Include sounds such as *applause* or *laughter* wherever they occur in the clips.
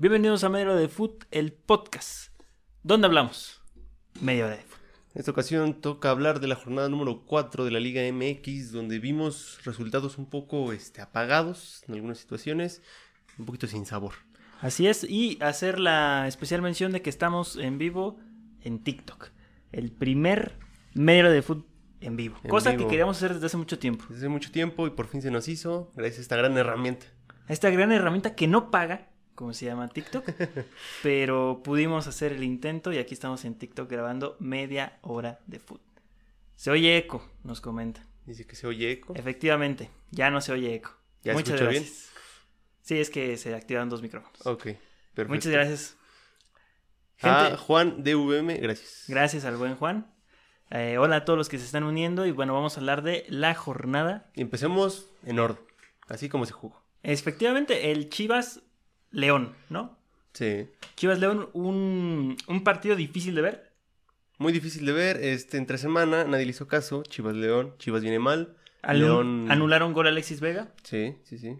Bienvenidos a Media Hora de Foot, el podcast. ¿Dónde hablamos? Media hora de foot. En esta ocasión toca hablar de la jornada número 4 de la Liga MX, donde vimos resultados un poco este, apagados en algunas situaciones, un poquito sin sabor. Así es, y hacer la especial mención de que estamos en vivo en TikTok. El primer Media Hora de Foot en vivo. En cosa vivo. que queríamos hacer desde hace mucho tiempo. Desde hace mucho tiempo y por fin se nos hizo, gracias a esta gran herramienta. Esta gran herramienta que no paga, como se llama TikTok, *laughs* pero pudimos hacer el intento y aquí estamos en TikTok grabando media hora de foot. Se oye eco, nos comenta. Dice que se oye eco. Efectivamente, ya no se oye eco. ¿Ya Muchas escucha bien? gracias. Sí, es que se activaron dos micrófonos. Ok, perfecto. Muchas gracias. A Gente, Juan DVM, gracias. gracias al buen Juan. Eh, hola a todos los que se están uniendo y bueno, vamos a hablar de la jornada. Empecemos en orden, así como se jugó. Efectivamente, el Chivas León, ¿no? Sí. Chivas León, un, un partido difícil de ver. Muy difícil de ver, este, entre semana nadie le hizo caso, Chivas León, Chivas viene mal. León... Anularon gol a Alexis Vega. Sí, sí, sí.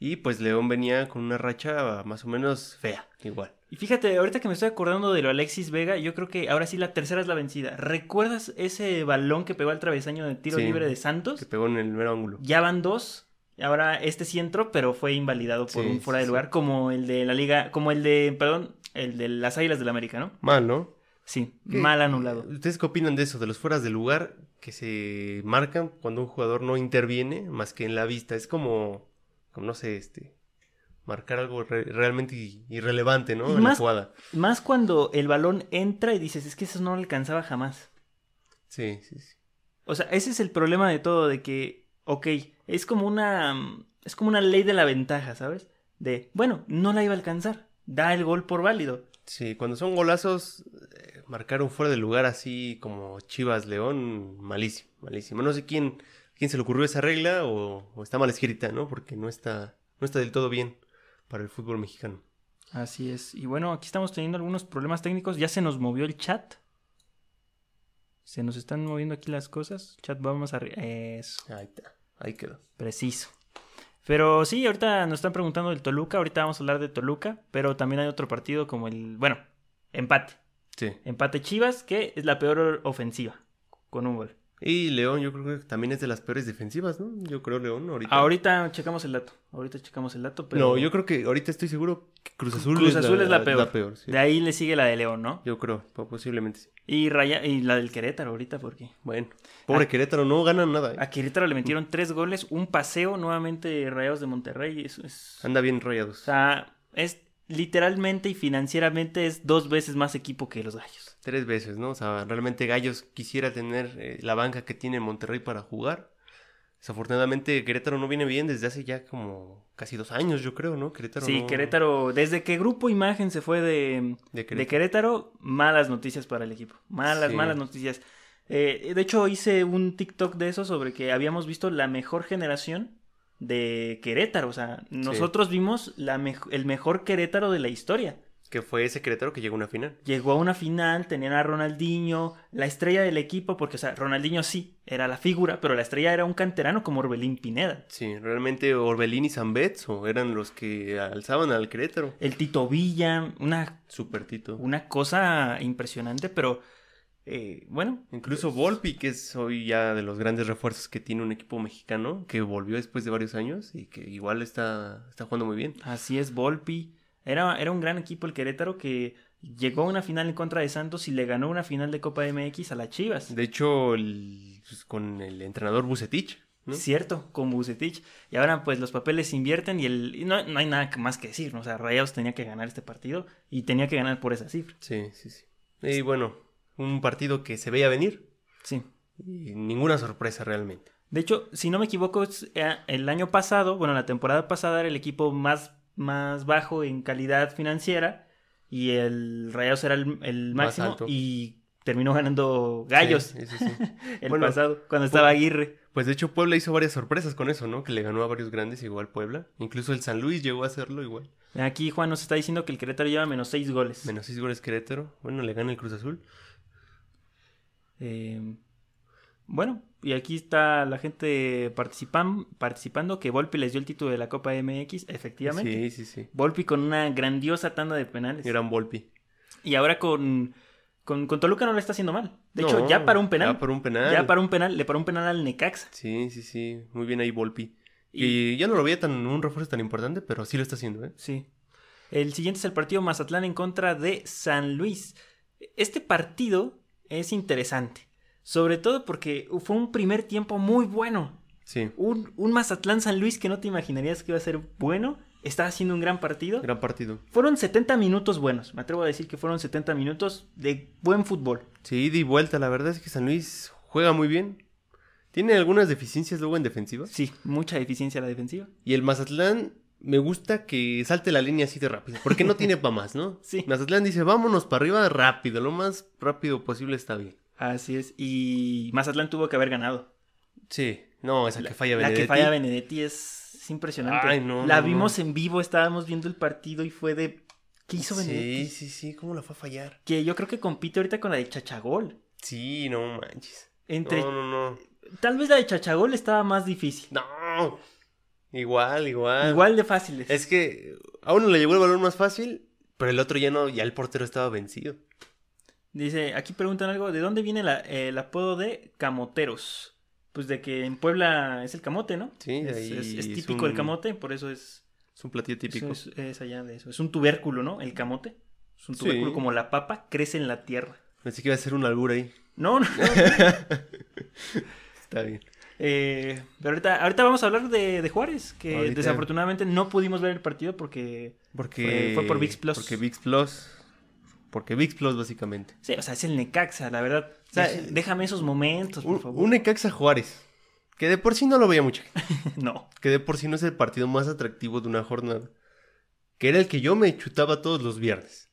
Y pues León venía con una racha más o menos fea, igual. Y fíjate, ahorita que me estoy acordando de lo Alexis Vega, yo creo que ahora sí la tercera es la vencida. ¿Recuerdas ese balón que pegó al travesaño de tiro Sí. libre de Santos? Que pegó en el mero ángulo. Ya van dos. Ahora este sí entró, pero fue invalidado por Sí, un fuera de sí. lugar, como el de la liga, como el de, perdón, el de las Águilas del la América, ¿no? Mal, ¿no? Sí, ¿Qué- mal anulado. ¿Ustedes qué opinan de eso? De los fueras de lugar que se marcan cuando un jugador no interviene más que en la vista. Es como, como no sé, este, marcar algo re- realmente irrelevante, ¿no? En la más- jugada. Más cuando el balón entra y dices, es que eso no lo alcanzaba jamás. Sí, sí, sí. O sea, ese es el problema de todo, de que, ok, es como una, es como una ley de la ventaja, ¿sabes? De, bueno, no la iba a alcanzar, da el gol por válido. Sí, cuando son golazos, eh, marcar un fuera de lugar así como Chivas León, malísimo, malísimo. No sé quién, quién se le ocurrió esa regla o, o está mal escrita, ¿no? Porque no está, no está del todo bien para el fútbol mexicano. Así es. Y bueno, aquí estamos teniendo algunos problemas técnicos. Ya se nos movió el chat. Se nos están moviendo aquí las cosas. Chat, vamos a... Eso, Ahí está, ahí quedó. preciso. Pero sí, ahorita nos están preguntando del Toluca. Ahorita vamos a hablar de Toluca. Pero también hay otro partido como el... Bueno, empate. Sí. Empate Chivas, que es la peor ofensiva. Con un gol. Y León yo creo que también es de las peores defensivas, ¿no? Yo creo León ahorita. Ahorita checamos el dato. Ahorita checamos el dato, pero... No, yo creo que ahorita estoy seguro que Cruz Azul, Cruz Azul es la peor. sí. De ahí le sigue la de León, ¿no? Yo creo, po- posiblemente sí. Y, Raya... y la del Querétaro ahorita, porque... Bueno, pobre. Querétaro, no ganan nada. ¿eh? A Querétaro le metieron tres goles, un paseo, nuevamente Rayados de Monterrey. Eso es. Anda bien O rayados. sea, es literalmente y financieramente es dos veces más equipo que los gallos. Tres veces, ¿no? O sea, realmente Gallos quisiera tener eh, la banca que tiene Monterrey para jugar. Desafortunadamente Querétaro no viene bien desde hace ya como casi dos años, yo creo, ¿no? Querétaro sí, no- Querétaro, desde que Grupo Imagen se fue de, De de Querétaro. Querétaro, malas noticias para el equipo. Malas, Sí. malas noticias. Eh, de hecho, hice un TikTok de eso sobre que habíamos visto la mejor generación de Querétaro. O sea, nosotros vimos la el mejor Querétaro de la historia. Que fue ese Querétaro que llegó a una final. Llegó a una final, tenían a Ronaldinho, la estrella del equipo, porque, o sea, Ronaldinho sí, era la figura, pero la estrella era un canterano como Orbelín Pineda. Sí, realmente Orbelín y Zambetso eran los que alzaban al Querétaro. El Tito Villa, una, Super Tito. una cosa impresionante, pero eh, bueno, Incluso Volpi, que es hoy ya de los grandes refuerzos que tiene un equipo mexicano, que volvió después de varios años y que igual está, está jugando muy bien. así es Volpi. Era, era un gran equipo el Querétaro que llegó a una final en contra de Santos y le ganó una final de Copa MX a las Chivas. De hecho, el- pues, con el entrenador Bucetich, ¿no? Cierto, con Bucetich. Y ahora pues los papeles se invierten y, el, y no, no hay nada más que decir. ¿no? O sea, Rayados tenía que ganar este partido y tenía que ganar por esa cifra. Sí, sí, sí. Y bueno, un partido que se veía venir Sí. y ninguna sorpresa realmente. De hecho, si no me equivoco, eh, el año pasado, bueno, la temporada pasada era el equipo más, más bajo en calidad financiera y el Rayados era el, el máximo y terminó ganando Gallos Sí, sí, *laughs* el Bueno, pasado, cuando estaba Aguirre. Pues de hecho Puebla hizo varias sorpresas con eso, ¿no? Que le ganó a varios grandes igual Puebla. Incluso el San Luis llegó a hacerlo igual. Aquí Juan nos está diciendo que el Querétaro lleva menos seis goles. Menos 6 goles Querétaro. Bueno, le gana el Cruz Azul. Eh, Bueno, y aquí está la gente participan, participando que Volpi les dio el título de la Copa MX, efectivamente. Sí, sí, sí. Volpi con una grandiosa tanda de penales. Gran Volpi. Y ahora con, con, con Toluca no le está haciendo mal. De hecho, ya para un penal. Ya para un penal. Ya para un penal, le paró un penal al Necaxa. Sí, sí, sí. Muy bien ahí Volpi. Y, ya no lo veía tan un refuerzo tan importante, pero sí lo está haciendo, ¿eh? Sí. El siguiente es el partido Mazatlán en contra de San Luis. Este partido es interesante. Sobre todo porque fue un primer tiempo muy bueno. Sí. Un, un Mazatlán San Luis que no te imaginarías que iba a ser bueno. Está haciendo un gran partido. Gran partido. Fueron 70 minutos buenos. Me atrevo a decir que fueron 70 minutos de buen fútbol. Sí, di vuelta. La verdad es que San Luis juega muy bien. Tiene algunas deficiencias luego en defensiva. Sí, mucha deficiencia en la defensiva. Y el Mazatlán me gusta que salte la línea así de rápido. Porque no tiene *laughs* para más, ¿no? Sí. Mazatlán dice, vámonos para arriba rápido. Lo más rápido posible está bien. Así es. Y Mazatlán tuvo que haber ganado. Sí. No, esa que falla La Benedetti. que falla Benedetti es, es impresionante. Ay, no, la no, vimos en vivo, estábamos viendo el partido y fue de... ¿Qué hizo Benedetti? Sí, sí, sí. ¿Cómo la fue a fallar? Que yo creo que compite ahorita con la de Chachagol. Sí, no manches. Entre... No, no, no. Tal vez la de Chachagol estaba más difícil. No. Igual, igual. Igual de fáciles. Es que a uno le llegó el balón más fácil, pero el otro ya no, ya el portero estaba vencido. Dice, aquí preguntan algo, ¿de dónde viene la- el apodo de camoteros? Pues de que en Puebla es el camote, ¿no? Sí, es, ahí es- es es típico un- el camote, por eso es, Es un platillo típico. eso es, allá de eso. Es un tubérculo, ¿no? El camote. Es un tubérculo Sí. como la papa, crece en la tierra. Pensé que iba a ser un albur ahí. No, no. *laughs* *laughs* Está bien. Eh, pero ahorita, ahorita vamos a hablar de, de Juárez, que Ahorita. desafortunadamente no pudimos ver el partido porque... Porque Fue- fue por ViX Plus. Porque ViX Plus. Porque ViX Plus, básicamente. Sí, o sea, es el Necaxa, la verdad. O sea, Es- déjame esos momentos, por Un, favor. un Necaxa Juárez. Que de por sí no lo veía mucho. *laughs* No. Que de por sí no es el partido más atractivo de una jornada. Que era el que yo me chutaba todos los viernes.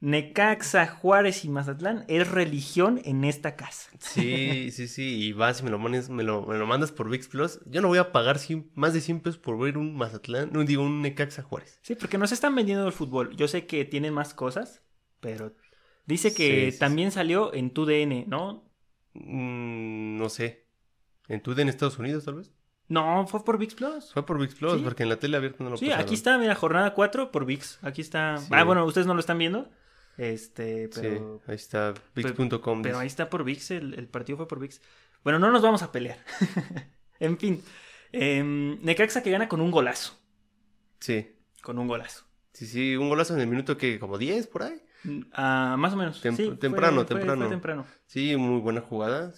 Necaxa, Juárez y Mazatlán es religión en esta casa. Sí, sí, sí. Y vas y me lo, manes- me lo, me lo mandas por ViX Plus. Yo no voy a pagar cien- más de 100 pesos por ver un Mazatlán. No digo, un Necaxa Juárez. Sí, porque nos están vendiendo el fútbol. Yo sé que tienen más cosas, pero dice que Sí, sí, también salió en tu DN, ¿no? Mm, no sé. ¿En tu en Estados Unidos, tal vez? No, fue por VIX Plus. Fue por ViX Plus, porque en la tele abierta no lo Sí, pasaron. aquí está, mira, jornada 4 por VIX. Aquí está. Ah, bueno, ustedes no lo están viendo. Este, Sí, pero, ahí está, ViX.com. pero ahí está por VIX, el, el partido fue por VIX. Bueno, no nos vamos a pelear. *laughs* en fin, em, Necaxa que gana con un golazo. Sí, Con un golazo. sí, sí, un golazo en el minuto que como 10 por ahí. Ah, más o menos. Tem- sí, fue- temprano, fue- temprano. fue temprano. Sí, muy buena jugada.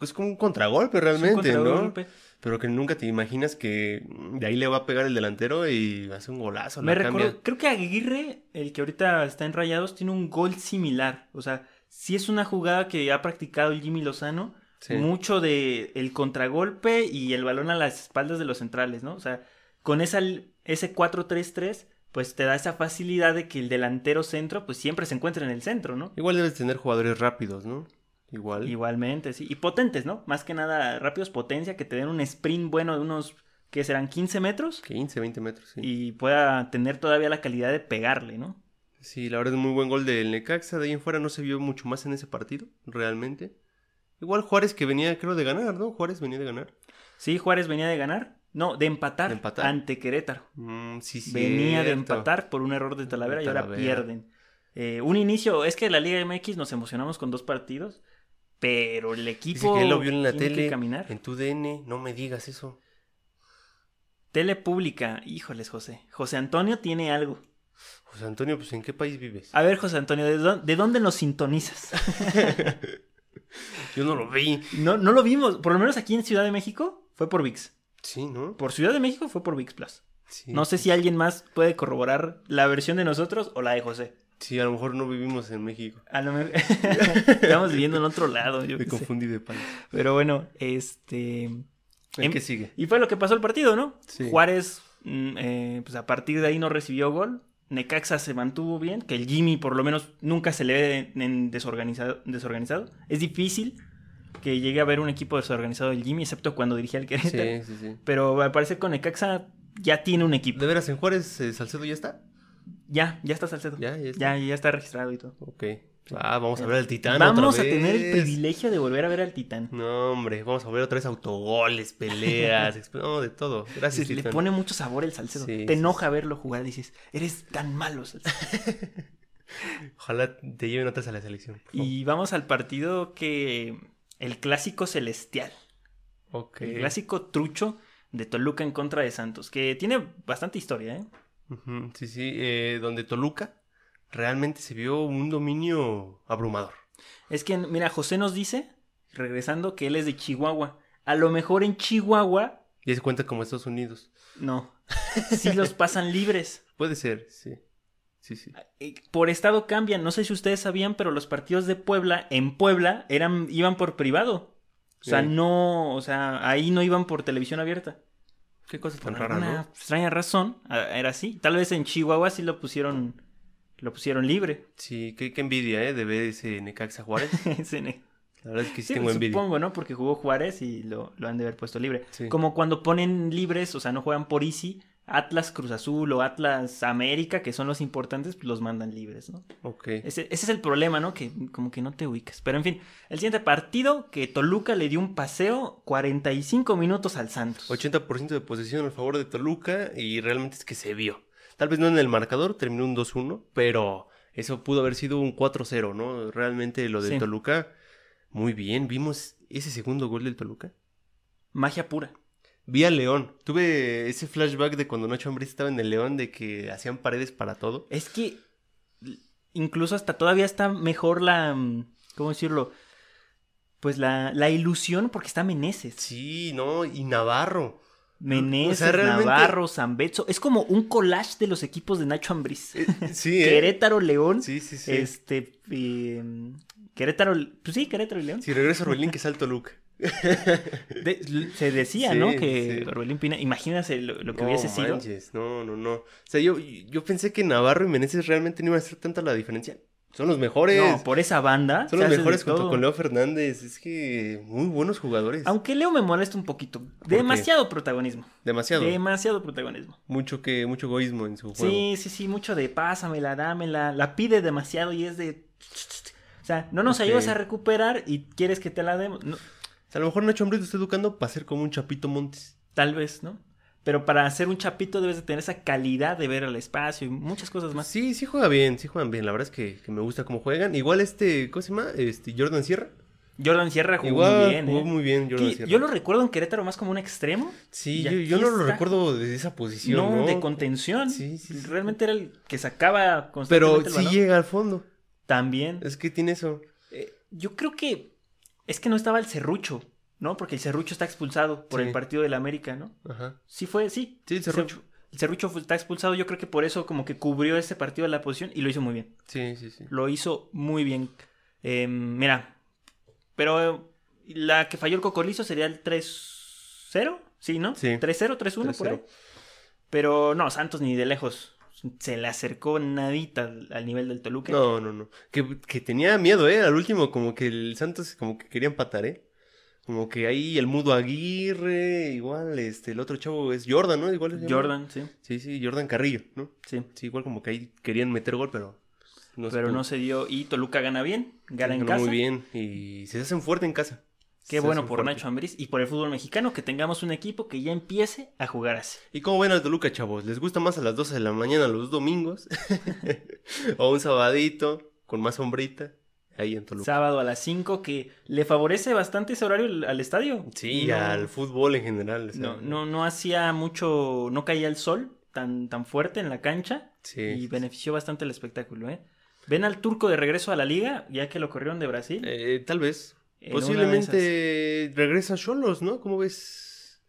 Es como un contragolpe Es un realmente, ¿no? contragolpe. Pero que nunca te imaginas que de ahí le va a pegar el delantero y hace un golazo. Me recuerdo, creo que Aguirre, el que ahorita está en Rayados, tiene un gol similar. O sea, sí es una jugada que ha practicado Jimmy Lozano. Sí. Mucho de el contragolpe y el balón a las espaldas de los centrales, ¿no? O sea, con esa, ese 4-3-3, pues te da esa facilidad de que el delantero centro, pues siempre se encuentra en el centro, ¿no? Igual debes tener jugadores rápidos, ¿no? Igual. Igualmente, sí. Y potentes, ¿no? Más que nada rápidos, potencia, que te den un sprint bueno de unos, que serán 15 metros 15, 20 metros, sí. y pueda tener todavía la calidad de pegarle, ¿no? Sí, la verdad es muy buen gol del Necaxa. De ahí en fuera no se vio mucho más en ese partido, realmente. Igual Juárez que venía, creo, de ganar, ¿no? Juárez venía de ganar. Sí, Juárez venía de ganar. No, de empatar, De empatar. ante Querétaro. Mm, sí, venía de empatar por un error de Talavera De y ahora pierden. Eh, un inicio, es que la Liga MX nos emocionamos con dos partidos, pero el Dice equipo que él lo vio en la tele, caminar. en tu DN. No me digas eso. Tele pública, híjoles, José. José Antonio tiene algo. José Antonio, pues ¿en qué país vives? A ver, José Antonio, ¿de, dó- de dónde nos sintonizas? *laughs* Yo no lo vi. no, no lo vimos, por lo menos aquí en Ciudad de México fue por VIX. Sí, ¿no? Por Ciudad de México fue por VIX Plus. Sí. No sé si alguien más puede corroborar la versión de nosotros o la de José. Sí, a lo mejor no vivimos en México. A lo mejor- *laughs* Estamos viviendo en otro lado, yo Me sé. confundí de país. Pero bueno, este. ¿En Em- qué sigue? Y fue lo que pasó el partido, ¿no? Sí. Juárez, mm, eh, pues a partir de ahí no recibió gol. Necaxa se mantuvo bien, que el Jimmy por lo menos nunca se le ve en desorganizado. desorganizado. Es difícil que llegue a ver un equipo desorganizado del Jimmy, excepto cuando dirigía el Querétaro. Sí, sí, sí. Pero al parecer con Necaxa ya tiene un equipo. ¿De veras en Juárez eh, Salcedo ya está? Ya, ya está Salcedo. Ya, ya está. Ya, ya está registrado y todo. Ok. Ah, vamos a ver al Titán. Vamos otra a tener el vez. privilegio de volver a ver al Titán. No, hombre, vamos a ver otra vez autogoles, peleas, *laughs* no, de todo. Gracias, Se le pone mucho sabor el Salcedo. Sí, Te sí, enoja verlo jugar. Dices, eres tan malo, Salcedo. *laughs* Ojalá te lleven otras a la selección. y vamos al partido que. El clásico celestial. Ok. El clásico trucho de Toluca en contra de Santos. Que tiene bastante historia, ¿eh? Sí, sí, eh, donde Toluca realmente se vio un dominio abrumador. Es que, mira, José nos dice, regresando, que él es de Chihuahua. A lo mejor en Chihuahua, Ya se cuenta como Estados Unidos. no. *laughs* Sí los pasan libres. Puede ser, sí. Sí, sí. Eh, Por estado cambian. No sé si ustedes sabían, pero los partidos de Puebla, en Puebla, eran, iban por privado. O sea, Sí. no, o sea, ahí no iban por televisión abierta. Qué cosa tan rara, ¿no? extraña razón, era así. Tal vez en Chihuahua sí lo pusieron, lo pusieron libre. Sí, qué, qué envidia, ¿eh? De ver ese Necaxa Juárez. *laughs* Ese ne- La verdad es que sí, Sí, tengo envidia. supongo, ¿no? Porque jugó Juárez y lo, lo han de haber puesto libre. Sí. Como cuando ponen libres, o sea, no juegan por Easy, Atlas Cruz Azul o Atlas América, que son los importantes, pues los mandan libres, ¿no? Ok. Ese, ese es el problema, ¿no? Que como que no te ubicas. Pero en fin, el siguiente partido, que Toluca le dio un paseo 45 minutos al Santos. 80% de posesión al favor de Toluca y realmente es que se vio. Tal vez no en el marcador, terminó un 2-1, pero eso pudo haber sido un 4-0, ¿no? Realmente lo del Sí. Toluca, muy bien. Vimos ese segundo gol del Toluca. Magia pura. Vi al León. Tuve ese flashback de cuando Nacho Ambriz estaba en el León de que hacían paredes para todo. Es que incluso hasta todavía está mejor la... mm, ¿Cómo decirlo? Pues la, la ilusión porque está Meneses. Sí, no, y Navarro. Meneses, O sea, realmente- Navarro, Zambetso. Es como un collage de los equipos de Nacho Ambriz. Eh, sí, *laughs* ¿eh? Querétaro, León. Sí, sí, sí. Este. eh, Querétaro. Pues sí, Querétaro y León. Si regresa Orbelín, que salto Toluca. *laughs* De- se decía, Sí, ¿no? Que sí. Orbelín Pina. Imagínate lo, lo que no hubiese sido. manches, no, no, no. O sea, yo, yo pensé que Navarro y Meneses realmente no iban a hacer tanta la diferencia. Son los mejores. No, por esa banda. Son los mejores junto todo. con Leo Fernández. Es que muy buenos jugadores. Aunque Leo me molesta un poquito. qué? Demasiado protagonismo. Demasiado. Demasiado protagonismo. mucho que mucho egoísmo en su juego. Sí, sí, sí, mucho de pásamela, dámela. La pide demasiado y es de. O sea, no nos Ok. ayudas a recuperar y quieres que te la demos. No, O sea, a lo mejor Nacho Ambriz lo está educando para ser como un Chapito Montes. tal vez, ¿no? Pero para hacer un chapito debes de tener esa calidad de ver el espacio y muchas cosas más. Sí, sí juega bien, sí juegan bien. La verdad es que, que me gusta cómo juegan. Igual este, ¿cómo se llama? Este, Jordan Sierra. Jordan Sierra jugó Igual muy bien, jugó ¿eh? muy bien Jordan Sierra. yo lo recuerdo en Querétaro más como un extremo. Sí, yo, yo no lo recuerdo de esa posición, No, ¿no? de contención. Sí, sí, sí. Realmente era el que sacaba Pero constantemente el sí balón. llega al fondo. También. Es que tiene eso. Eh, yo creo que es que no estaba el serrucho, ¿no? Porque el serrucho está expulsado por Sí. el partido del América, ¿no? Ajá. Sí fue, sí. Sí, el Serrucho. El serrucho fue- está expulsado. Yo creo que por eso como que cubrió ese partido de la posición y lo hizo muy bien. Sí, sí, sí. Lo hizo muy bien. Eh, mira, pero eh, la que falló el cocolizo sería el 3-0, ¿sí, no? Sí. 3-0, 3-1 por ahí. 3-0. Pero no, Santos ni de lejos. Se le acercó nadita al, nivel del Toluca. No, no, no. Que, que tenía miedo, ¿eh? Al último, como que el Santos como que quería empatar, ¿eh? Como que ahí el Mudo Aguirre, igual, este, el otro chavo es Jordan, ¿no? Igual se llama. Jordan, sí, Sí, sí, Jordan Carrillo, ¿no? sí. Sí, igual como que ahí querían meter gol, pero no se pero pudo. no se dio. Y Toluca gana bien, gana en casa. muy bien y se hacen fuerte en casa. Qué bueno por fuerte. Nacho Ambriz y por el fútbol mexicano que tengamos un equipo que ya empiece a jugar así. ¿Y cómo ven al Toluca, chavos? ¿Les gusta más a las 12 de la mañana los domingos? *laughs* ¿O un sabadito con más sombrita? Ahí en Toluca. Sábado a las 5 que le favorece bastante ese horario al- al estadio. Sí, No- al fútbol en general. o sea, No, no, no hacía mucho, no caía el sol tan, tan fuerte en la cancha Sí, y sí, benefició bastante el espectáculo, ¿eh? ¿Ven al turco de regreso a la liga, ya que lo corrieron de Brasil? Eh, tal vez. Posiblemente regresa Cholos, ¿no? ¿Cómo ves?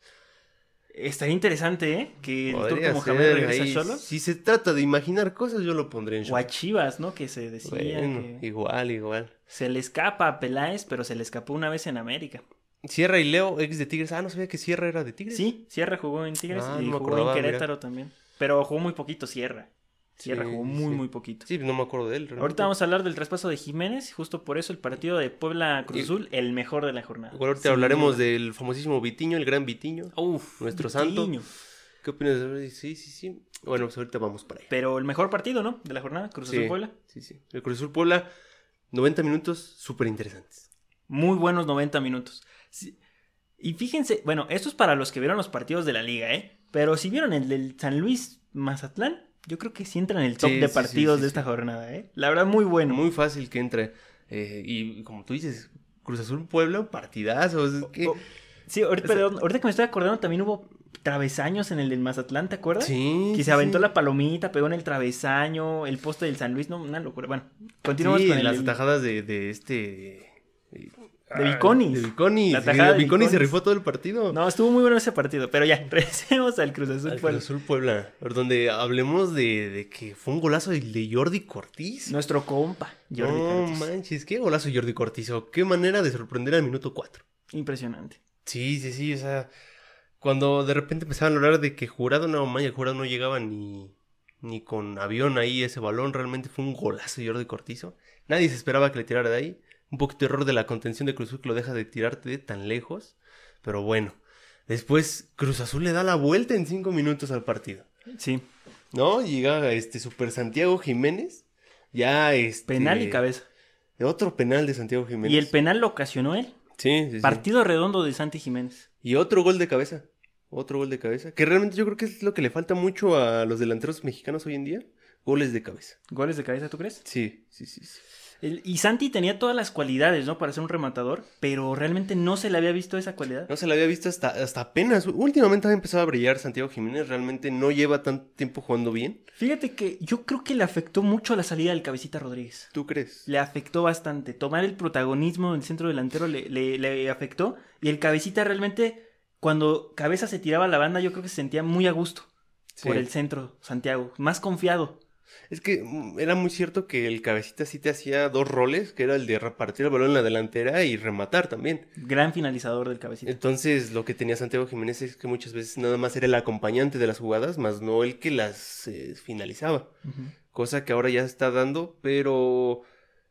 Estaría interesante, ¿eh? Que el Podría turco Mohamed regrese a Cholos. Si se trata de imaginar cosas, yo lo pondré en O a Cholos. Chivas, ¿no? Que se decía Bueno, que igual, igual. se le escapa a Peláez, pero se le escapó una vez en América. Sierra y Leo, ex de Tigres. Ah, no sabía que Sierra era de Tigres. Sí, Sierra jugó en Tigres Ah, y no jugó acordaba, en mira. Querétaro también. Pero jugó muy poquito Sierra. Sierra Sí, jugó muy, sí. muy poquito. Sí, no me acuerdo de él. realmente. Ahorita vamos a hablar del traspaso de Jiménez, justo por eso el partido de Puebla Cruz Y- Azul, el mejor de la jornada. Igual ahorita hablaremos del famosísimo Vitiño, el gran Vitiño. Uf, nuestro santo. ¿Qué opinas de Sí, sí, sí. Bueno, pues ahorita vamos para allá. Pero el mejor partido, ¿no? De la jornada, Cruz. Azul Puebla. Sí, sí. El Cruz Azul Puebla 90 minutos súper interesantes. Muy buenos 90 minutos. Y fíjense, bueno, esto es para los que vieron los partidos de la liga, ¿eh? Pero si vieron el del San Luis Mazatlán, yo creo que sí entra en el top Sí, de partidos sí, sí, de esta jornada, ¿eh? La verdad, muy bueno. Muy fácil que entre. Eh, y como tú dices, Cruz Azul Puebla, partidazos. es que- Sí, ahorita, perdón, ahorita que me estoy acordando, también hubo travesaños en el del Mazatlán, ¿te acuerdas? sí. Que se aventó la palomita, pegó en el travesaño, el poste del San Luis, no, una locura. Bueno, continuamos Sí, con el, las el- atajadas de, de este. De, Viconis. De Viconis. La tajada de Viconis se rifó todo el partido. No, estuvo muy bueno ese partido, pero ya, *laughs* regresemos al Cruz Azul. Al Puebla. Cruz Azul Puebla, donde hablemos de, de que fue un golazo de, de Jordi Cortiz. Nuestro compa, Jordi no Cortés. manches, qué golazo Jordi Cortiz. o Qué manera de sorprender al minuto 4. Impresionante. Sí, sí, sí, o sea, cuando de repente empezaban a hablar de que Jurado no, man, el Jurado no llegaba ni, ni con avión ahí ese balón, realmente fue un golazo Jordi Cortizo. Nadie se esperaba que le tirara de ahí. Un poquito de error de la contención de Cruz Azul que lo deja de tirarte de tan lejos. Pero bueno, después Cruz Azul le da la vuelta en cinco minutos al partido. Sí, ¿No? Llega este Super Santiago Jiménez. Ya este. penal y cabeza. Otro penal de Santiago Jiménez. Y el penal lo ocasionó él. Sí, sí, sí. Partido redondo de Santi Jiménez. Y otro gol de cabeza. Otro gol de cabeza. Que realmente yo creo que es lo que le falta mucho a los delanteros mexicanos hoy en día. Goles de cabeza. ¿Goles de cabeza, tú crees? Sí, sí, sí. sí. Y Santi tenía todas las cualidades, ¿no? Para ser un rematador, pero realmente no se le había visto esa cualidad. No se la había visto hasta, hasta apenas. Últimamente ha empezado a brillar Santiago Jiménez. Realmente no lleva tanto tiempo jugando bien. Fíjate que yo creo que le afectó mucho la salida del Cabecita Rodríguez. ¿Tú crees? Le afectó bastante. Tomar el protagonismo del centro delantero le, le- le afectó. Y el Cabecita realmente, cuando Cabeza se tiraba a la banda, yo creo que se sentía muy a gusto Sí. por el centro, Santiago. Más confiado. Es que mm, era muy cierto que el cabecita sí te hacía dos roles, que era el de repartir el balón en la delantera y rematar también. Gran finalizador del Cabecita. Entonces, lo que tenía Santiago Jiménez es que muchas veces nada más era el acompañante de las jugadas, más no el que las eh, finalizaba. Cosa que ahora ya está dando, pero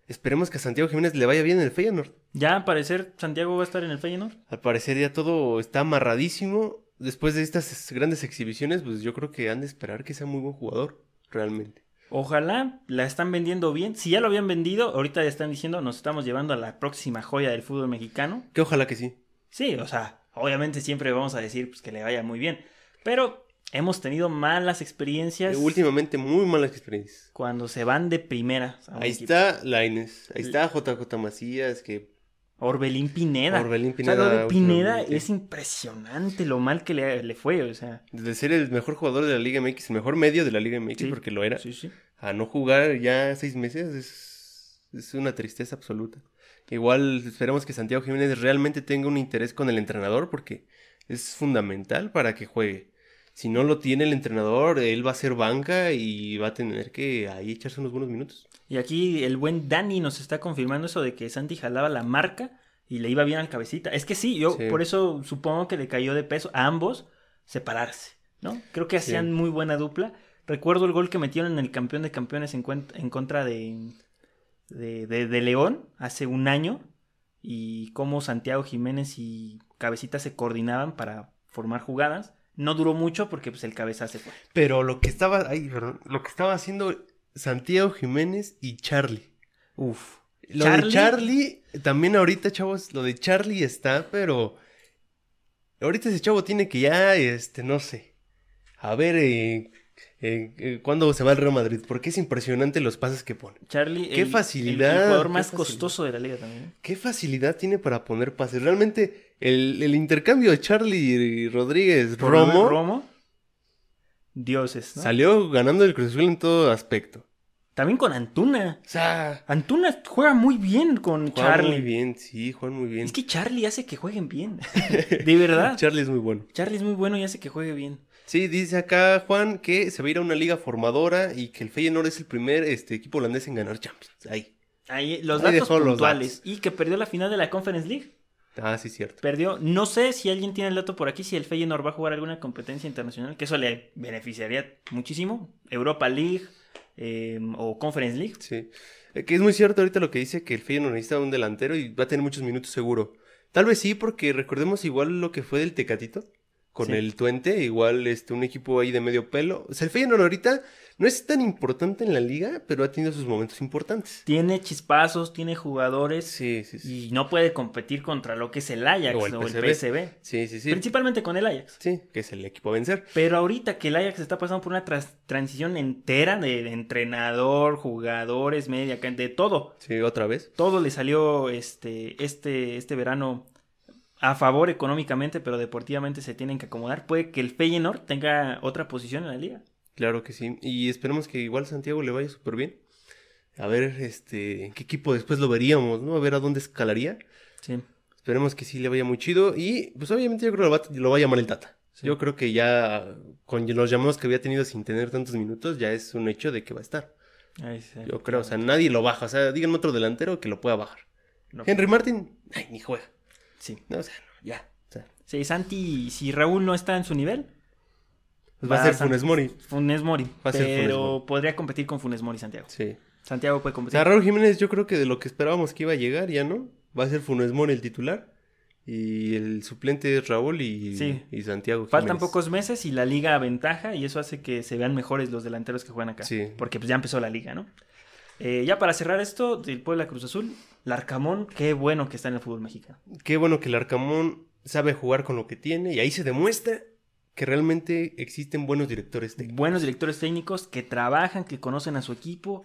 esperemos que a Santiago Jiménez le vaya bien en el Feyenoord. Ya al parecer Santiago va a estar en el Feyenoord. Al parecer ya todo está amarradísimo. Después de estas grandes exhibiciones, pues yo creo que han de esperar que sea muy buen jugador, realmente. Ojalá la están vendiendo bien. Si ya lo habían vendido, ahorita ya están diciendo nos estamos llevando a la próxima joya del fútbol mexicano. Que ojalá que sí. Sí, o sea, obviamente siempre vamos a decir pues, que le vaya muy bien. Pero hemos tenido malas experiencias Eh, Últimamente muy malas experiencias. cuando se van de primera. Ahí equipo. está Laines, ahí está JJ Macías, que Orbelín Pineda. Orbelín O sea, Pineda de Pineda es impresionante lo mal que le, le fue, o sea. de ser el mejor jugador de la Liga MX, el mejor medio de la Liga MX, Sí, porque lo era, Sí, sí. a no jugar ya seis meses es, es una tristeza absoluta. Igual esperemos que Santiago Jiménez realmente tenga un interés con el entrenador, porque es fundamental para que juegue. Si no lo tiene el entrenador, él va a ser banca y va a tener que ahí echarse unos buenos minutos. Y aquí el buen Dani nos está confirmando eso de que Santi jalaba la marca y le iba bien al cabecita. Es que sí, yo Sí. por eso supongo que le cayó de peso a ambos separarse, ¿no? Creo que Sí. hacían muy buena dupla. Recuerdo el gol que metieron en el campeón de campeones en, en contra de, de, de- de León hace un año y cómo Santiago Jiménez y Cabecita se coordinaban para formar jugadas. No duró mucho porque pues, el cabeza se fue. Pero lo que estaba, ay, perdón, lo que estaba haciendo Santiago Jiménez y Charlie. Uf. Lo de Charlie, también ahorita, chavos, lo de Charlie está, pero ahorita ese chavo tiene que ya, este, no sé, a ver eh, eh, eh, cuándo se va al Real Madrid, porque es impresionante los pases que pone. Charlie, Qué el- facilidad, el- jugador qué más facilidad. costoso de la liga también. ¿eh? Qué facilidad tiene para poner pases. Realmente, el, el intercambio de Charlie y Rodríguez Romo Romo. Dioses, ¿no? salió ganando el Cruz Azul en todo aspecto. También con Antuna. O sea, Antuna juega muy bien con juegan Charlie. muy bien, sí, juegan muy bien. Es que Charlie hace que jueguen bien. *laughs* De verdad. Charlie es muy bueno. Charlie es muy bueno y hace que juegue bien. Sí, dice acá Juan que se va a ir a una liga formadora y que el Feyenoord es el primer este, equipo holandés en ganar Champions. Ahí. Ahí, los Ahí datos dejó los puntuales. Y que perdió la final de la Conference League. Ah, sí, cierto. Perdió. No sé si alguien tiene el dato por aquí, si el Feyenoord va a jugar alguna competencia internacional, que eso le beneficiaría muchísimo. Europa League eh, o Conference League. Sí. Eh, que es muy cierto ahorita lo que dice que el Feyenoord necesita un delantero y va a tener muchos minutos seguro. Tal vez sí, porque recordemos igual lo que fue del Tecatito. Con Sí. el Twente, igual este, un equipo ahí de medio pelo. O sea, el Feyenoord ahorita no es tan importante en la liga, pero ha tenido sus momentos importantes. Tiene chispazos, tiene jugadores Sí, sí, sí. y no puede competir contra lo que es el Ajax O o el. PSV. Sí, sí, sí. Principalmente con el Ajax. Sí, que es el equipo a vencer. Pero ahorita que el Ajax está pasando por una transición entera de, de entrenador, jugadores, media, de todo. Sí, otra vez. Todo le salió este, este, este verano a favor económicamente, pero deportivamente se tienen que acomodar. Puede que el Feyenoord tenga otra posición en la liga. Claro que sí. Y esperemos que igual Santiago le vaya súper bien. A ver, este, en qué equipo después lo veríamos, ¿no? A ver a dónde escalaría. Sí. Esperemos que sí le vaya muy chido. Y pues obviamente yo creo que lo va, a llamar el Tata. Sí. Yo creo que ya con los llamados que había tenido sin tener tantos minutos, ya es un hecho de que va a estar. Ahí sí. Yo creo, o sea, nadie lo baja. O sea, díganme otro delantero que lo pueda bajar. No. Henry Martin, ay, ni juega. Sí. No, o sea, no, ya. O sea, Sí, Santi, si Raúl no está en su nivel, pues va a ser Santi. Funes Mori. Funes Mori. Va a ser Funes pero Mori. podría competir con Funes Mori Santiago. Sí. Santiago puede O competir. sea, Raúl Jiménez, yo creo que de lo que esperábamos que iba a llegar, ya no. Va a ser Funes Mori el titular. Y el suplente es Raúl y, Sí. y Santiago. Faltan Jiménez. pocos meses y la liga aventaja y eso hace que se vean mejores los delanteros que juegan acá. Sí. Porque pues ya empezó la liga, ¿no? Eh, ya para cerrar esto, del Puebla Cruz Azul, Larcamón, qué bueno que está en el fútbol mexicano. Qué bueno que el Arcamón sabe jugar con lo que tiene y ahí se demuestra que realmente existen buenos directores técnicos. Buenos directores técnicos que trabajan, que conocen a su equipo,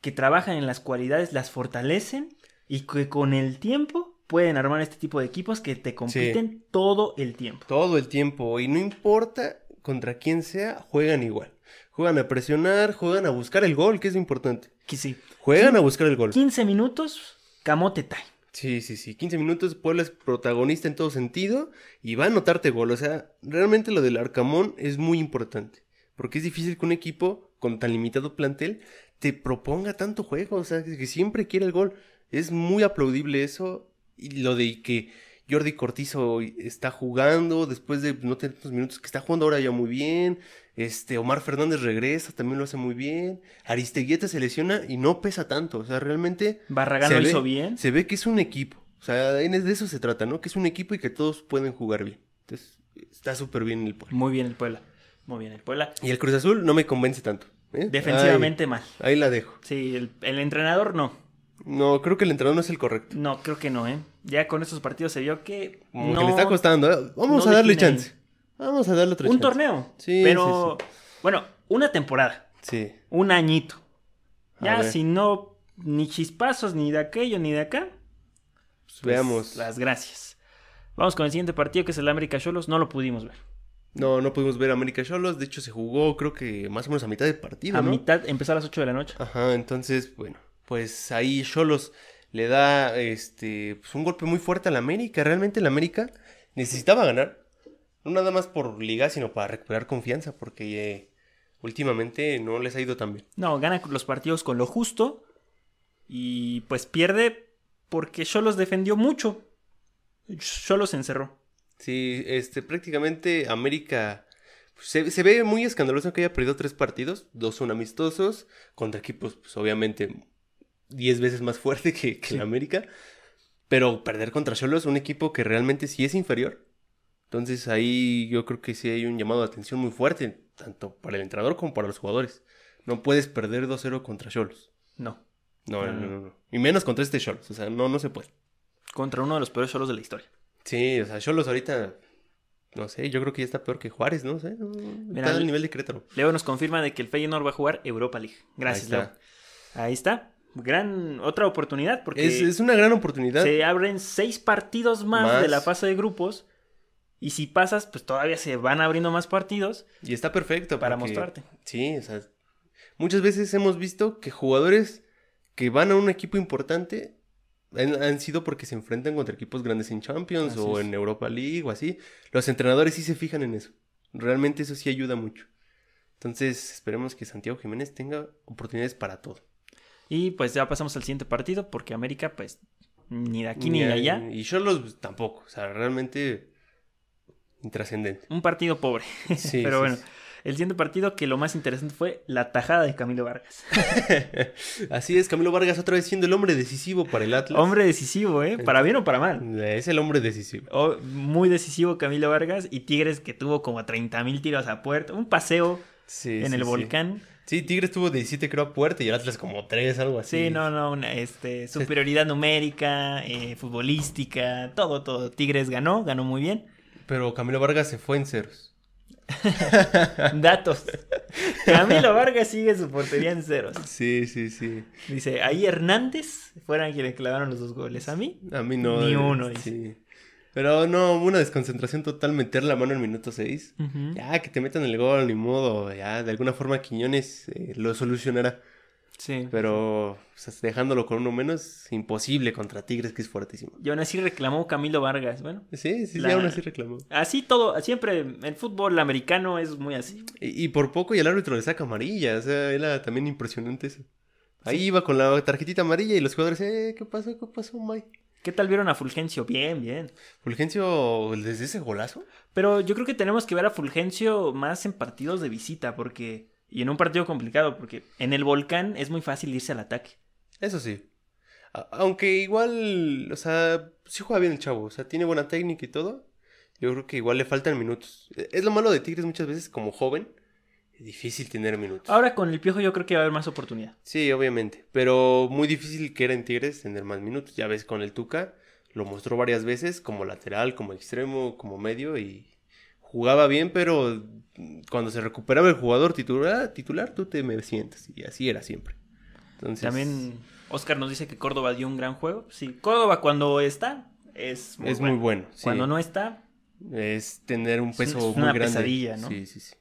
que trabajan en las cualidades, las fortalecen y que con el tiempo pueden armar este tipo de equipos que te compiten todo el tiempo. Todo el tiempo y no importa contra quién sea, juegan igual. Juegan a presionar, juegan a buscar el gol, que es importante. Que sí. Juegan a buscar el gol. 15 minutos, camote time. Sí, sí, sí. 15 minutos, Puebla es protagonista en todo sentido y va a anotarte gol. O sea, realmente lo del Arcamón es muy importante. Porque es difícil que un equipo con tan limitado plantel te proponga tanto juego. O sea, que siempre quiere el gol. Es muy aplaudible eso. Y lo de que Jordi Cortizo está jugando después de no tener tantos minutos, que está jugando ahora ya muy bien. Este, Omar Fernández regresa, también lo hace muy bien. Aristeguieta se lesiona y no pesa tanto. O sea, realmente Barragán Se lo ve- hizo bien. se ve que es un equipo. O sea, de eso se trata, ¿no? Que es un equipo y que todos pueden jugar bien. Entonces, está súper bien el Puebla. Muy bien el Puebla. Muy bien el Puebla. Y el Cruz Azul no me convence tanto. ¿eh? Defensivamente mal. Ahí, ahí la dejo. Sí, el, el entrenador no. No, creo que el entrenador no es el correcto. No, creo que no, ¿eh? Ya con estos partidos se vio que. Como no, que le está costando. ¿eh? Vamos no a darle chance. Vamos a darle otro Un chance. torneo. Sí, Pero, sí, bueno, una temporada. Sí. Un añito. A Ya ver. si no, ni chispazos, ni de aquello, ni de acá. Pues veamos. Las gracias. Vamos con el siguiente partido que es el América Cholos. No lo pudimos ver. No, no pudimos ver a América Cholos. De hecho, se jugó, creo que más o menos a mitad del partido, A ¿no? mitad, empezó a las 8 de la noche. Ajá, entonces, bueno, pues ahí Cholos le da este pues un golpe muy fuerte al América. Realmente el América necesitaba ganar. No nada más por liga, sino para recuperar confianza, porque eh, últimamente no les ha ido tan bien. No, gana los partidos con lo justo. Y pues pierde porque Cholos defendió mucho. Cholos se encerró. Sí, este, prácticamente América pues, se, se ve muy escandaloso que haya perdido tres partidos. Dos son amistosos, contra equipos, pues obviamente, diez veces más fuerte que, que Sí. el América. Pero perder contra Cholos, un equipo que realmente sí es inferior. Entonces ahí yo creo que sí hay un llamado de atención muy fuerte, tanto para el entrenador como para los jugadores. No puedes perder 2-0 contra Cholos. No. No, no, No, no. Y menos contra este Cholos. O sea, no, no se puede. Contra uno de los peores Cholos de la historia. Sí, o sea, Cholos ahorita, no sé, yo creo que ya está peor que Juárez, ¿no? sé, Mira, está al el- nivel de Querétaro. Leo nos confirma de que el Feyenoord va a jugar Europa League. Gracias, Ahí Leo. Ahí está. Gran otra oportunidad porque Es, es una gran oportunidad. se abren seis partidos más, Más. de la fase de grupos. Y si pasas, pues todavía se van abriendo más partidos Y está perfecto. para porque- mostrarte. Sí, o sea, muchas veces hemos visto que jugadores que van a un equipo importante han, han sido porque se enfrentan contra equipos grandes en Champions Así o es. en Europa League o así. Los entrenadores sí se fijan en eso. Realmente eso sí ayuda mucho. Entonces, esperemos que Santiago Jiménez tenga oportunidades para todo. Y pues ya pasamos al siguiente partido porque América, pues, ni de aquí ni, de allá. Y Cholos pues, tampoco. O sea, realmente intrascendente. Un partido pobre. Sí, *laughs* Pero sí, bueno. sí. El siguiente partido que lo más interesante fue la tajada de Camilo Vargas. *laughs* Así es, Camilo Vargas otra vez siendo el hombre decisivo para el Atlas. Hombre decisivo, ¿eh? Para bien o para mal. Es el hombre decisivo. Oh, muy decisivo Camilo Vargas y Tigres que tuvo como 30 mil tiros a puerta. Un paseo en el sí. volcán. Sí, Tigres tuvo 17 creo a puerta y el Atlas como 3, algo así. Sí, no, no, una, este, superioridad numérica, eh, futbolística, todo, todo. Tigres ganó, ganó muy bien. Pero Camilo Vargas se fue en ceros. *laughs* Datos. Camilo Vargas sigue su portería en ceros. Sí, sí, sí. Dice, ahí Hernández fueron quienes clavaron los dos goles. A mí, A mí no. Ni eh, uno, Sí. Pero no, una desconcentración total, meter la mano en minuto 6. Ujú. Ya, que te metan el gol, ni modo. Ya, de alguna forma Quiñones eh, lo solucionará. sí. Pero o sea, dejándolo con uno menos, imposible contra Tigres, que es fuertísimo. Y aún así reclamó Camilo Vargas. Bueno, Sí, sí, La- sí, aún así reclamó. así todo, siempre el fútbol americano es muy así. Y, y por poco y el árbitro le saca amarilla. O sea, era también impresionante eso. Ahí iba con la tarjetita amarilla y los jugadores, eh, ¿qué pasó? ¿Qué pasó, Mike? ¿Qué tal vieron a Fulgencio? Bien, bien. Fulgencio, desde ese golazo. Pero yo creo que tenemos que ver a Fulgencio más en partidos de visita, porque. Y en un partido complicado, porque en el volcán es muy fácil irse al ataque. Eso sí. A- aunque igual, o sea, sí juega bien el chavo. O sea, tiene buena técnica y todo. Yo creo que igual le faltan minutos. E- Es lo malo de Tigres muchas veces, como joven. Es difícil tener minutos. Ahora con el piojo yo creo que va a haber más oportunidad. Sí, obviamente. Pero muy difícil que era en Tigres tener más minutos. Ya ves con el Tuca, lo mostró varias veces como lateral, como extremo, como medio y jugaba bien, pero cuando se recuperaba el jugador titular, titular tú te me sientas. Y así era siempre. Entonces, También Oscar nos dice que Córdoba dio un gran juego. Sí, Córdoba cuando está es muy es bueno. muy bueno. sí. Cuando no está, Es tener un Es peso una muy grande. pesadilla, ¿no? Sí, sí, sí.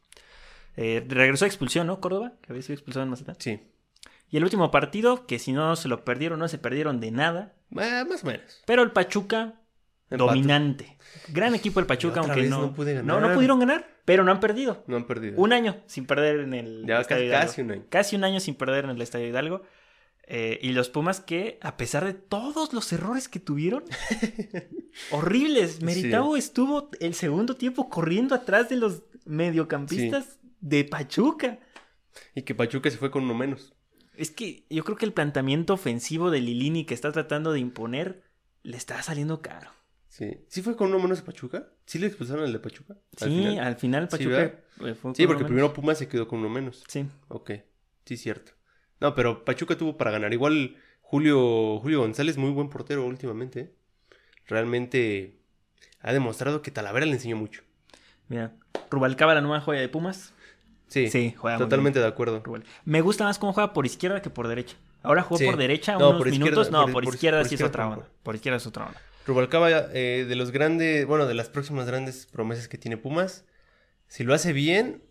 Eh, regresó a expulsión, ¿no? Córdoba, que había sido expulsado en Mazatlán. Sí. Y el último partido, que si no se lo perdieron, no se perdieron de nada. Ah, más o menos. Pero el Pachuca, dominante. Gran equipo el Pachuca, aunque no, no pude no, ganar. no pudieron ganar, pero no han perdido. No han perdido. Un año sin perder en el Ya Estadio casi, Hidalgo. casi un año. Casi un año sin perder en el Estadio Hidalgo. Eh, y los Pumas que, a pesar de todos los errores que tuvieron, *laughs* horribles. Meritao estuvo el segundo tiempo corriendo atrás de los mediocampistas de Pachuca. Y que Pachuca se fue con uno menos. Es que yo creo que el planteamiento ofensivo de Lilini que está tratando de imponer le está saliendo caro. Sí. ¿Sí fue con uno menos a Pachuca? ¿Sí le expulsaron al de Pachuca? Al sí, final. al final Sí, Pachuca ¿verdad? eh, fue Sí, con porque uno menos. primero Pumas se quedó con uno menos. Sí. Ok. Sí, cierto. No, pero Pachuca tuvo para ganar. Igual Julio, Julio González, muy buen portero últimamente. ¿eh? Realmente ha demostrado que Talavera le enseñó mucho. Mira, Rubalcaba, la nueva joya de Pumas. Sí, Sí, juega muy totalmente de acuerdo. Me gusta más cómo juega por izquierda que por derecha. Ahora jugó Sí. por derecha No, unos por minutos. no, por- izquierda por sí es otra onda. Por izquierda es otra onda. Rubalcaba, eh, de los grandes, bueno, de las próximas grandes promesas que tiene Pumas, si lo hace bien,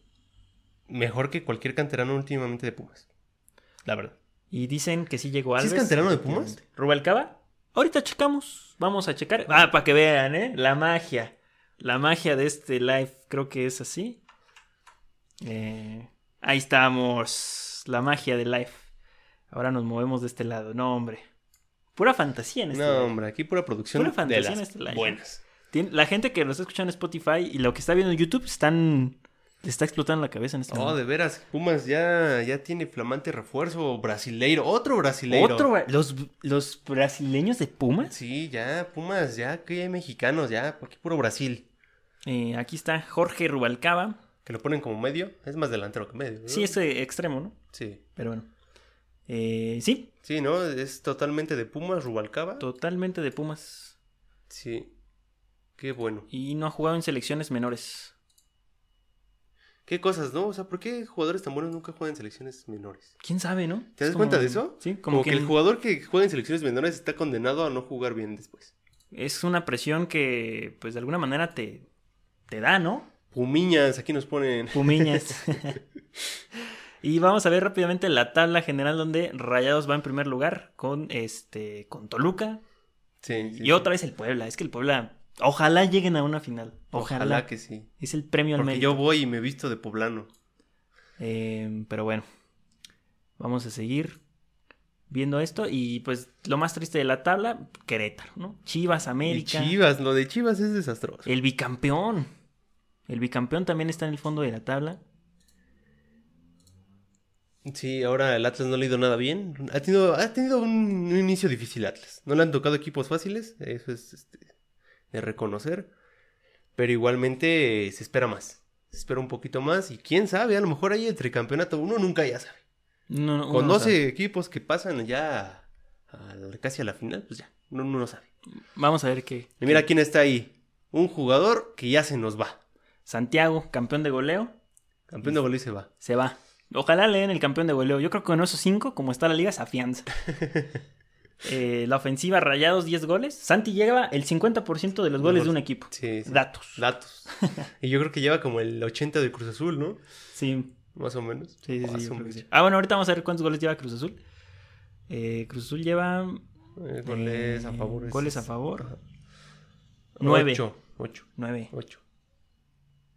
mejor que cualquier canterano últimamente de Pumas. La verdad. Y dicen que sí llegó ¿Sí Alves. es canterano de Pumas? ¿Rubalcaba? Ahorita checamos. Vamos a checar. Ah, para que vean, ¿eh? La magia. La magia de este live. Creo que es así. Eh, ahí estamos. La magia del live. Ahora nos movemos de este lado. No, hombre. Pura fantasía en este No, hombre, aquí pura producción Pura de fantasía en las este live. buenas. La gente que lo está escuchando en Spotify y lo que está viendo en YouTube están. Le está explotando la cabeza en este Oh, momento. de veras, Pumas ya, ya tiene flamante refuerzo brasileiro, otro brasileiro. ¿Otro? ¿Los, ¿Los brasileños de Pumas? Sí, ya, Pumas, ya que hay mexicanos, ya, aquí puro Brasil. Eh, aquí está Jorge Rubalcaba. Que lo ponen como medio, es más delantero que medio. ¿no? Sí, es eh, extremo, ¿no? Sí, Pero bueno. Eh, sí, sí, ¿no? Es totalmente de Pumas, Rubalcaba. totalmente de Pumas. Sí, qué bueno. Y no ha jugado en selecciones menores. Qué cosas, ¿no? O sea, ¿por qué jugadores tan buenos nunca juegan en selecciones menores? ¿Quién sabe, no? ¿Te das cuenta de eso? Sí, como, Como, que, que, el jugador que juega en selecciones menores está condenado a no jugar bien después. es una presión que, pues de alguna manera te, te da, ¿no? Pumiñas, aquí nos ponen. *laughs* Pumiñas. y vamos a ver rápidamente la tabla general donde Rayados va en primer lugar con este con Toluca Sí, sí, y sí. otra vez el Puebla. Es que el Puebla, ojalá lleguen a una final. Ojalá. Ojalá que sí. Es el premio al Porque mérito. yo voy y me visto de poblano. Eh, pero bueno, vamos a seguir viendo esto. Y pues lo más triste de la tabla, Querétaro, ¿no? Chivas, Y América. Chivas, lo de Chivas es desastroso. El bicampeón. El bicampeón también está en el fondo de la tabla. Sí, ahora el Atlas no le ha ido nada bien. Ha tenido, ha tenido un, un inicio difícil Atlas. No le han tocado equipos fáciles, eso es este, de reconocer. Pero igualmente eh, se espera más. Se espera un poquito más y quién sabe, a lo mejor ahí entre campeonato uno nunca ya sabe. No, Con no 12 sabe. equipos que pasan ya a casi a la final, pues ya, uno uno no sabe. Vamos a ver qué. Y mira quién está ahí. Un jugador que ya se nos va. Santiago, campeón de goleo, Campeón de goleo y se va. se va. Ojalá le den el campeón de goleo. Yo creo que con esos cinco, como está la liga, se afianza. *laughs* Eh, la ofensiva, rayados, 10 goles. Santi lleva el 50% de los goles de un equipo. Sí, sí. Datos. Datos. *laughs* y yo creo que lleva como el 80 de Cruz Azul, ¿no? Sí, Más o menos. sí, sí. Sí. Ah, bueno, ahorita vamos a ver cuántos goles lleva Cruz Azul. Eh, Cruz Azul lleva Eh, goles a eh, favor. goles a favor. Nueve. 8. 8. 9. 8.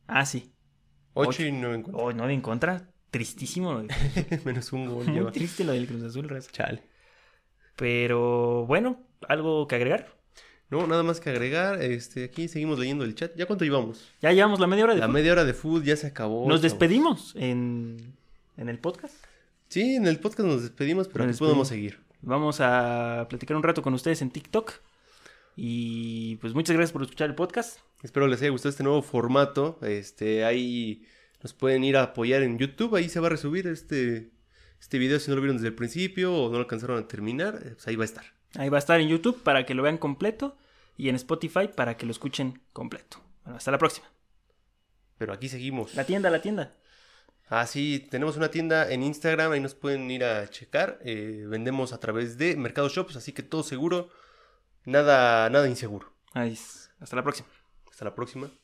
Ah, sí. 8 Ocho. y 9 en contra. Oh, 9 en contra. Tristísimo. lo de- *laughs* Menos un gol Muy lleva. triste lo del Cruz Azul, Raza. Chale. Pero bueno, ¿algo que agregar? No, nada más que agregar. Este, aquí seguimos leyendo el chat. ¿Ya cuánto llevamos? Ya llevamos la media hora de La media hora de food ya se acabó. Nos chavos. despedimos en, en el podcast. Sí, en el podcast nos despedimos, pero Nos aquí podemos seguir. Vamos a platicar un rato con ustedes en TikTok. Y pues muchas gracias por escuchar el podcast. Espero les haya gustado este nuevo formato. Este, ahí nos pueden ir a apoyar en YouTube. Ahí se va a resubir este, este video si no lo vieron desde el principio o no lo alcanzaron a terminar. eh, Pues ahí va a estar. Ahí va a estar en YouTube para que lo vean completo y en Spotify para que lo escuchen completo. Bueno, hasta la próxima. Pero aquí seguimos. La tienda, la tienda. Ah, sí, tenemos una tienda en Instagram, ahí nos pueden ir a checar. eh, vendemos a través de Mercado Shops, así que todo seguro, nada, nada inseguro. Ahí. Hasta la próxima. Hasta la próxima.